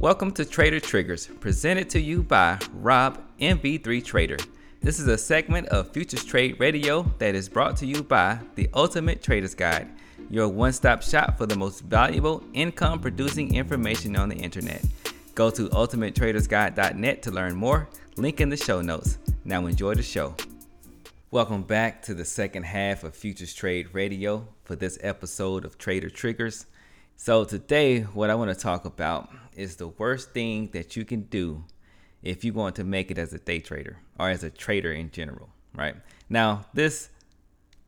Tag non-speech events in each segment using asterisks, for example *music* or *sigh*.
Welcome to Trader Triggers, presented to you by Rob MV3 Trader. This is a segment of Futures Trade Radio that is brought to you by the Ultimate Trader's Guide, your one stop shop for the most valuable income producing information on the internet. Go to ultimatetradersguide.net to learn more. Link in the show notes. Now enjoy the show. Welcome back to the second half of Futures Trade Radio for this episode of Trader Triggers. So, today, what I want to talk about is the worst thing that you can do if you want to make it as a day trader or as a trader in general, right? Now, this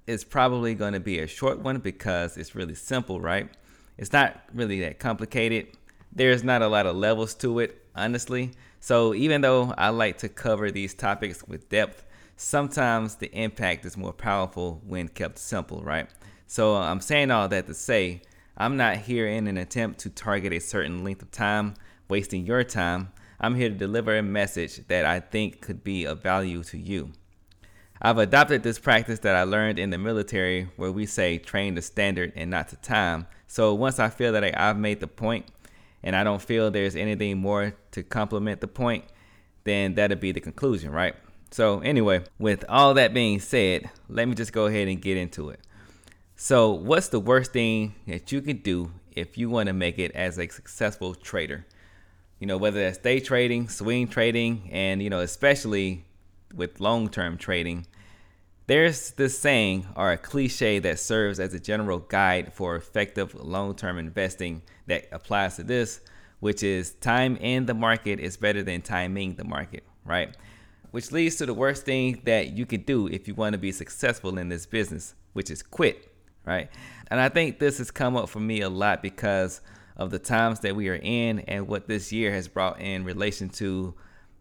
is probably going to be a short one because it's really simple, right? It's not really that complicated. There's not a lot of levels to it, honestly. So, even though I like to cover these topics with depth, sometimes the impact is more powerful when kept simple, right? So, I'm saying all that to say, I'm not here in an attempt to target a certain length of time, wasting your time. I'm here to deliver a message that I think could be of value to you. I've adopted this practice that I learned in the military where we say train to standard and not to time. So once I feel that I've made the point and I don't feel there's anything more to complement the point, then that'll be the conclusion, right? So, anyway, with all that being said, let me just go ahead and get into it. So, what's the worst thing that you can do if you want to make it as a successful trader? You know, whether that's day trading, swing trading, and, you know, especially with long term trading, there's this saying or a cliche that serves as a general guide for effective long term investing that applies to this, which is time in the market is better than timing the market, right? Which leads to the worst thing that you can do if you want to be successful in this business, which is quit right? And I think this has come up for me a lot because of the times that we are in and what this year has brought in relation to,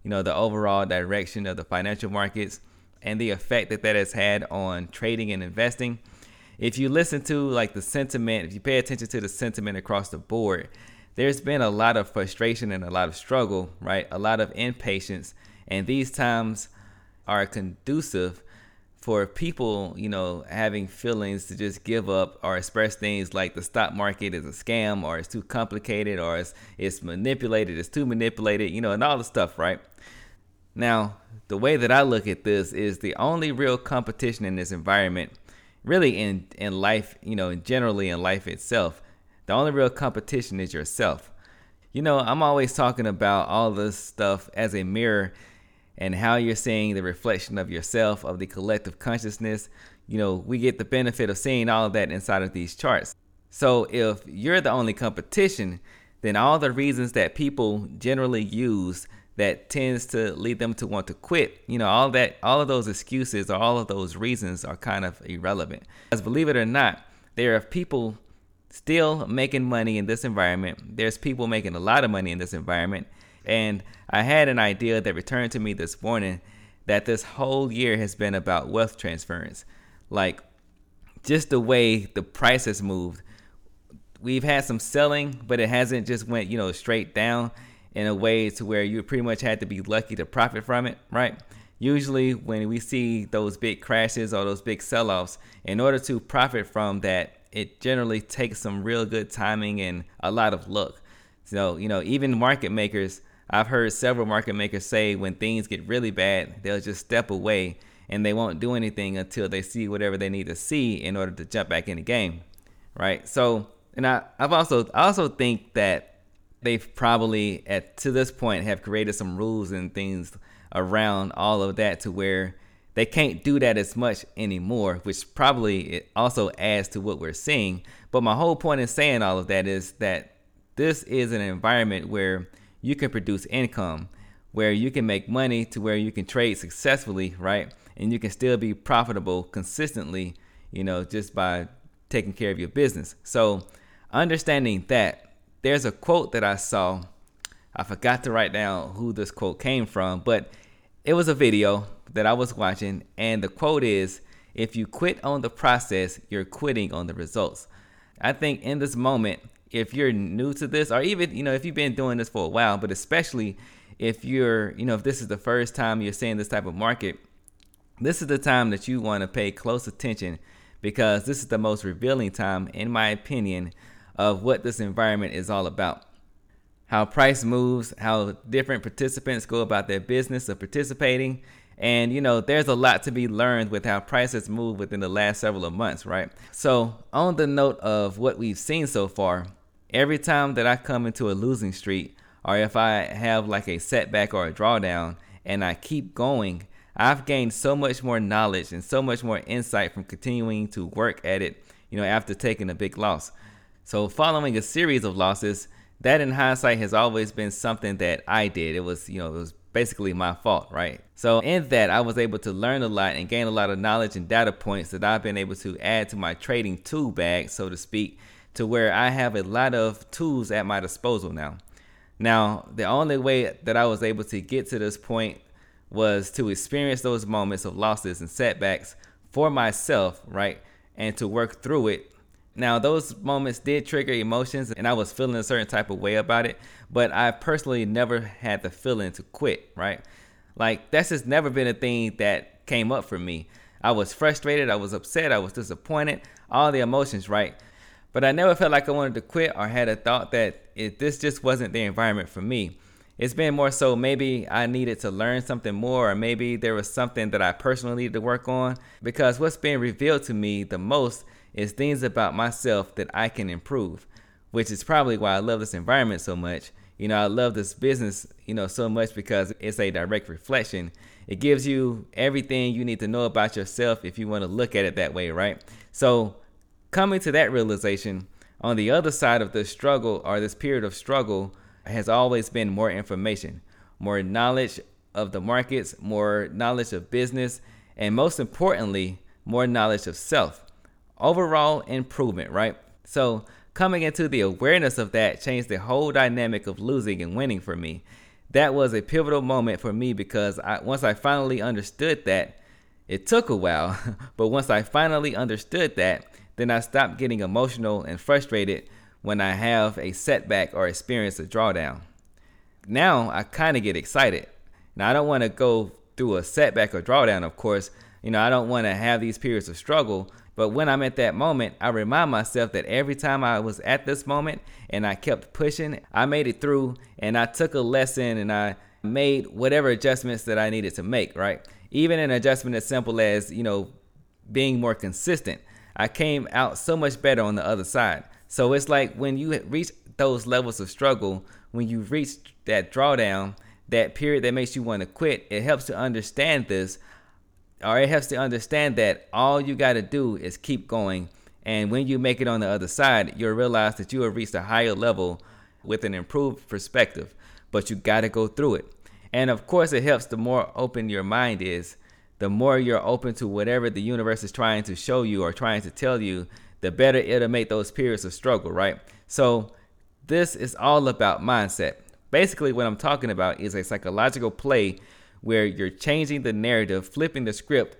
you know, the overall direction of the financial markets and the effect that that has had on trading and investing. If you listen to like the sentiment, if you pay attention to the sentiment across the board, there's been a lot of frustration and a lot of struggle, right? A lot of impatience, and these times are conducive for people, you know, having feelings to just give up or express things like the stock market is a scam or it's too complicated or it's, it's manipulated, it's too manipulated, you know, and all the stuff, right? Now, the way that I look at this is the only real competition in this environment, really in, in life, you know, generally in life itself, the only real competition is yourself. You know, I'm always talking about all this stuff as a mirror and how you're seeing the reflection of yourself, of the collective consciousness. You know, we get the benefit of seeing all of that inside of these charts. So if you're the only competition, then all the reasons that people generally use that tends to lead them to want to quit, you know, all that all of those excuses or all of those reasons are kind of irrelevant. As believe it or not, there are people still making money in this environment. There's people making a lot of money in this environment and I had an idea that returned to me this morning that this whole year has been about wealth transference. Like just the way the price has moved. We've had some selling, but it hasn't just went, you know, straight down in a way to where you pretty much had to be lucky to profit from it, right? Usually when we see those big crashes or those big sell-offs, in order to profit from that, it generally takes some real good timing and a lot of luck. So, you know, even market makers I've heard several market makers say when things get really bad, they'll just step away and they won't do anything until they see whatever they need to see in order to jump back in the game, right? So, and I, I've also I also think that they've probably at to this point have created some rules and things around all of that to where they can't do that as much anymore, which probably it also adds to what we're seeing. But my whole point in saying all of that is that this is an environment where you can produce income where you can make money to where you can trade successfully, right? And you can still be profitable consistently, you know, just by taking care of your business. So, understanding that, there's a quote that I saw. I forgot to write down who this quote came from, but it was a video that I was watching, and the quote is If you quit on the process, you're quitting on the results. I think in this moment, if you're new to this, or even you know if you've been doing this for a while, but especially if you're you know if this is the first time you're seeing this type of market, this is the time that you want to pay close attention because this is the most revealing time, in my opinion, of what this environment is all about. how price moves, how different participants go about their business of participating. And you know, there's a lot to be learned with how prices move within the last several months, right? So, on the note of what we've seen so far, every time that I come into a losing streak, or if I have like a setback or a drawdown and I keep going, I've gained so much more knowledge and so much more insight from continuing to work at it, you know, after taking a big loss. So, following a series of losses, that in hindsight has always been something that I did. It was, you know, it was basically my fault, right? So, in that, I was able to learn a lot and gain a lot of knowledge and data points that I've been able to add to my trading tool bag, so to speak, to where I have a lot of tools at my disposal now. Now, the only way that I was able to get to this point was to experience those moments of losses and setbacks for myself, right? And to work through it. Now, those moments did trigger emotions, and I was feeling a certain type of way about it, but I personally never had the feeling to quit, right? Like, that's just never been a thing that came up for me. I was frustrated, I was upset, I was disappointed, all the emotions, right? But I never felt like I wanted to quit or had a thought that if this just wasn't the environment for me. It's been more so maybe I needed to learn something more, or maybe there was something that I personally needed to work on. Because what's being revealed to me the most is things about myself that I can improve, which is probably why I love this environment so much. You know, I love this business, you know, so much because it's a direct reflection. It gives you everything you need to know about yourself if you want to look at it that way, right? So, coming to that realization, on the other side of the struggle or this period of struggle has always been more information, more knowledge of the markets, more knowledge of business, and most importantly, more knowledge of self. Overall improvement, right? So, coming into the awareness of that changed the whole dynamic of losing and winning for me. That was a pivotal moment for me because I, once I finally understood that, it took a while, *laughs* but once I finally understood that, then I stop getting emotional and frustrated when I have a setback or experience a drawdown. Now I kind of get excited. Now I don't want to go through a setback or drawdown, of course. You know, I don't want to have these periods of struggle, but when I'm at that moment, I remind myself that every time I was at this moment and I kept pushing, I made it through and I took a lesson and I made whatever adjustments that I needed to make, right? Even an adjustment as simple as, you know, being more consistent. I came out so much better on the other side. So it's like when you reach those levels of struggle, when you reach that drawdown, that period that makes you want to quit, it helps to understand this, or it helps to understand that all you got to do is keep going. And when you make it on the other side, you'll realize that you have reached a higher level with an improved perspective, but you got to go through it. And of course, it helps the more open your mind is the more you're open to whatever the universe is trying to show you or trying to tell you, the better it'll make those periods of struggle, right? So, this is all about mindset. Basically, what I'm talking about is a psychological play where you're changing the narrative, flipping the script,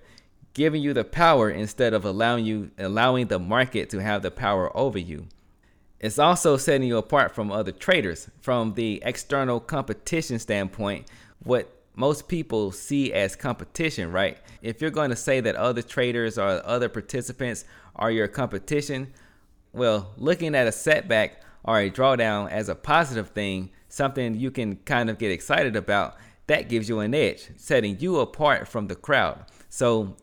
giving you the power instead of allowing you allowing the market to have the power over you. It's also setting you apart from other traders from the external competition standpoint. What most people see as competition, right? If you're going to say that other traders or other participants are your competition, well, looking at a setback or a drawdown as a positive thing, something you can kind of get excited about, that gives you an edge, setting you apart from the crowd. So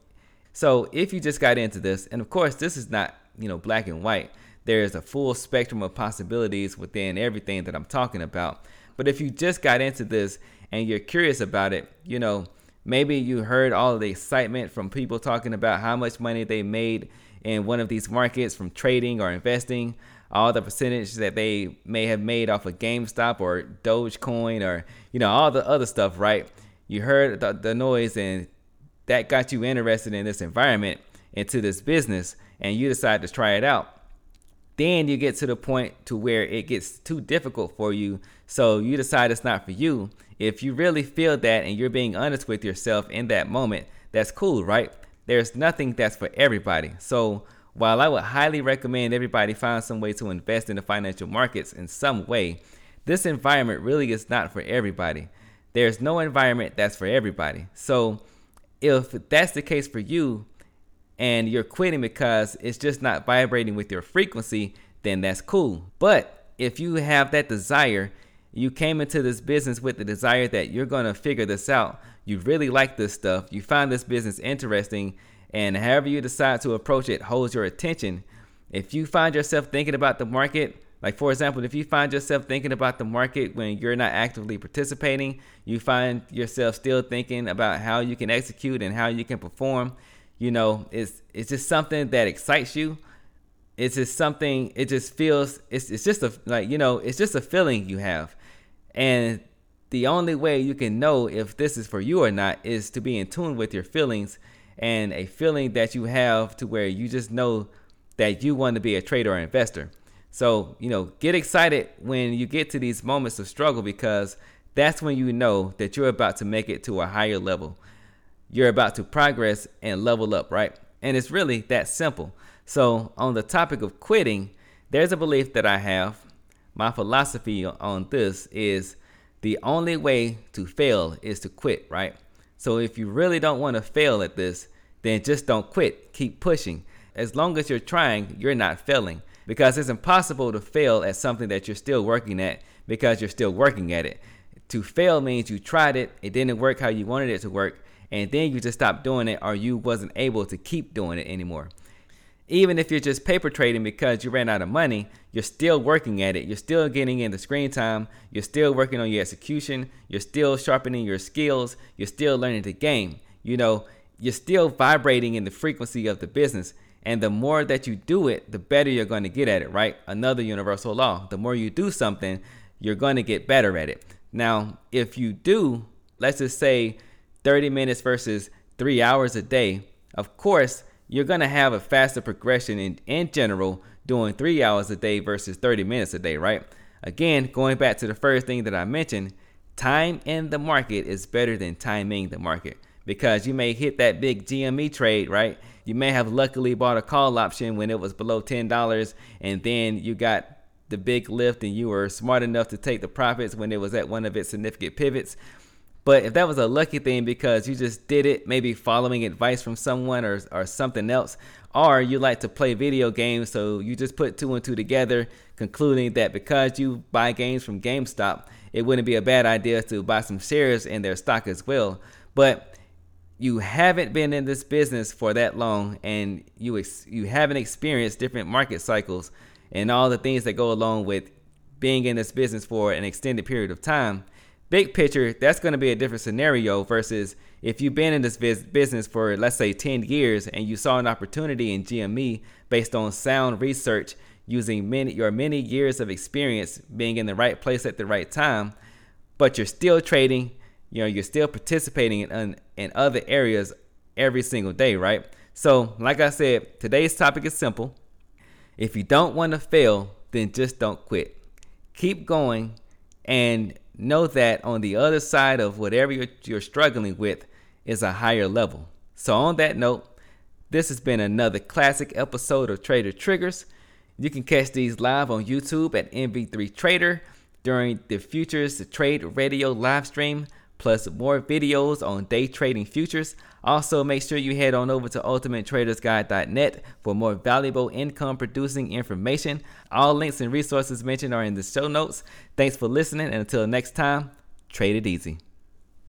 so if you just got into this, and of course this is not, you know, black and white. There's a full spectrum of possibilities within everything that I'm talking about. But if you just got into this and you're curious about it, you know, maybe you heard all the excitement from people talking about how much money they made in one of these markets from trading or investing, all the percentage that they may have made off of GameStop or Dogecoin or, you know, all the other stuff, right? You heard the, the noise and that got you interested in this environment, into this business, and you decide to try it out then you get to the point to where it gets too difficult for you. So you decide it's not for you. If you really feel that and you're being honest with yourself in that moment that's cool right? There's nothing that's for everybody. So while i would highly recommend everybody find some way to invest in the financial markets in some way this environment really is not for everybody. There's no environment that's for everybody. So if that's the case for you and you're quitting because it's just not vibrating with your frequency, then that's cool. But if you have that desire, You came into this business with the desire that you're going to figure this out. You really like this stuff. You find this business interesting, and however you decide to approach it holds your attention. If you find yourself thinking about the market, like for example, if you find yourself thinking about the market when you're not actively participating, you find yourself still thinking about how you can execute and how you can perform, you know, it's it's just something that excites you. It's just something it just feels it's it's just a like, you know, it's just a feeling you have. And the only way you can know if this is for you or not is to be in tune with your feelings and a feeling that you have to where you just know that you want to be a trader or investor. So, you know, get excited when you get to these moments of struggle because that's when you know that you're about to make it to a higher level. You're about to progress and level up, right? And it's really that simple. So, on the topic of quitting, there's a belief that I have. My philosophy on this is the only way to fail is to quit, right? So, if you really don't want to fail at this, then just don't quit. Keep pushing. As long as you're trying, you're not failing because it's impossible to fail at something that you're still working at because you're still working at it. To fail means you tried it, it didn't work how you wanted it to work, and then you just stopped doing it or you wasn't able to keep doing it anymore. Even if you're just paper trading because you ran out of money, you're still working at it. You're still getting in the screen time. You're still working on your execution. You're still sharpening your skills. You're still learning the game. You know, you're still vibrating in the frequency of the business. And the more that you do it, the better you're going to get at it, right? Another universal law. The more you do something, you're going to get better at it. Now, if you do, let's just say 30 minutes versus three hours a day, of course, you're going to have a faster progression in, in general doing three hours a day versus 30 minutes a day, right? Again, going back to the first thing that I mentioned, time in the market is better than timing the market because you may hit that big GME trade, right? You may have luckily bought a call option when it was below $10 and then you got the big lift and you were smart enough to take the profits when it was at one of its significant pivots. But if that was a lucky thing because you just did it, maybe following advice from someone or, or something else, or you like to play video games, so you just put two and two together, concluding that because you buy games from GameStop, it wouldn't be a bad idea to buy some shares in their stock as well. But you haven't been in this business for that long and you ex- you haven't experienced different market cycles and all the things that go along with being in this business for an extended period of time big picture that's going to be a different scenario versus if you've been in this business for let's say 10 years and you saw an opportunity in GME based on sound research using many your many years of experience being in the right place at the right time but you're still trading you know you're still participating in in other areas every single day, right? So, like I said, today's topic is simple. If you don't want to fail, then just don't quit. Keep going and know that on the other side of whatever you're, you're struggling with is a higher level. So, on that note, this has been another classic episode of Trader Triggers. You can catch these live on YouTube at MV3 Trader during the Futures Trade Radio live stream plus more videos on day trading futures. Also, make sure you head on over to ultimatetradersguide.net for more valuable income producing information. All links and resources mentioned are in the show notes. Thanks for listening, and until next time, trade it easy.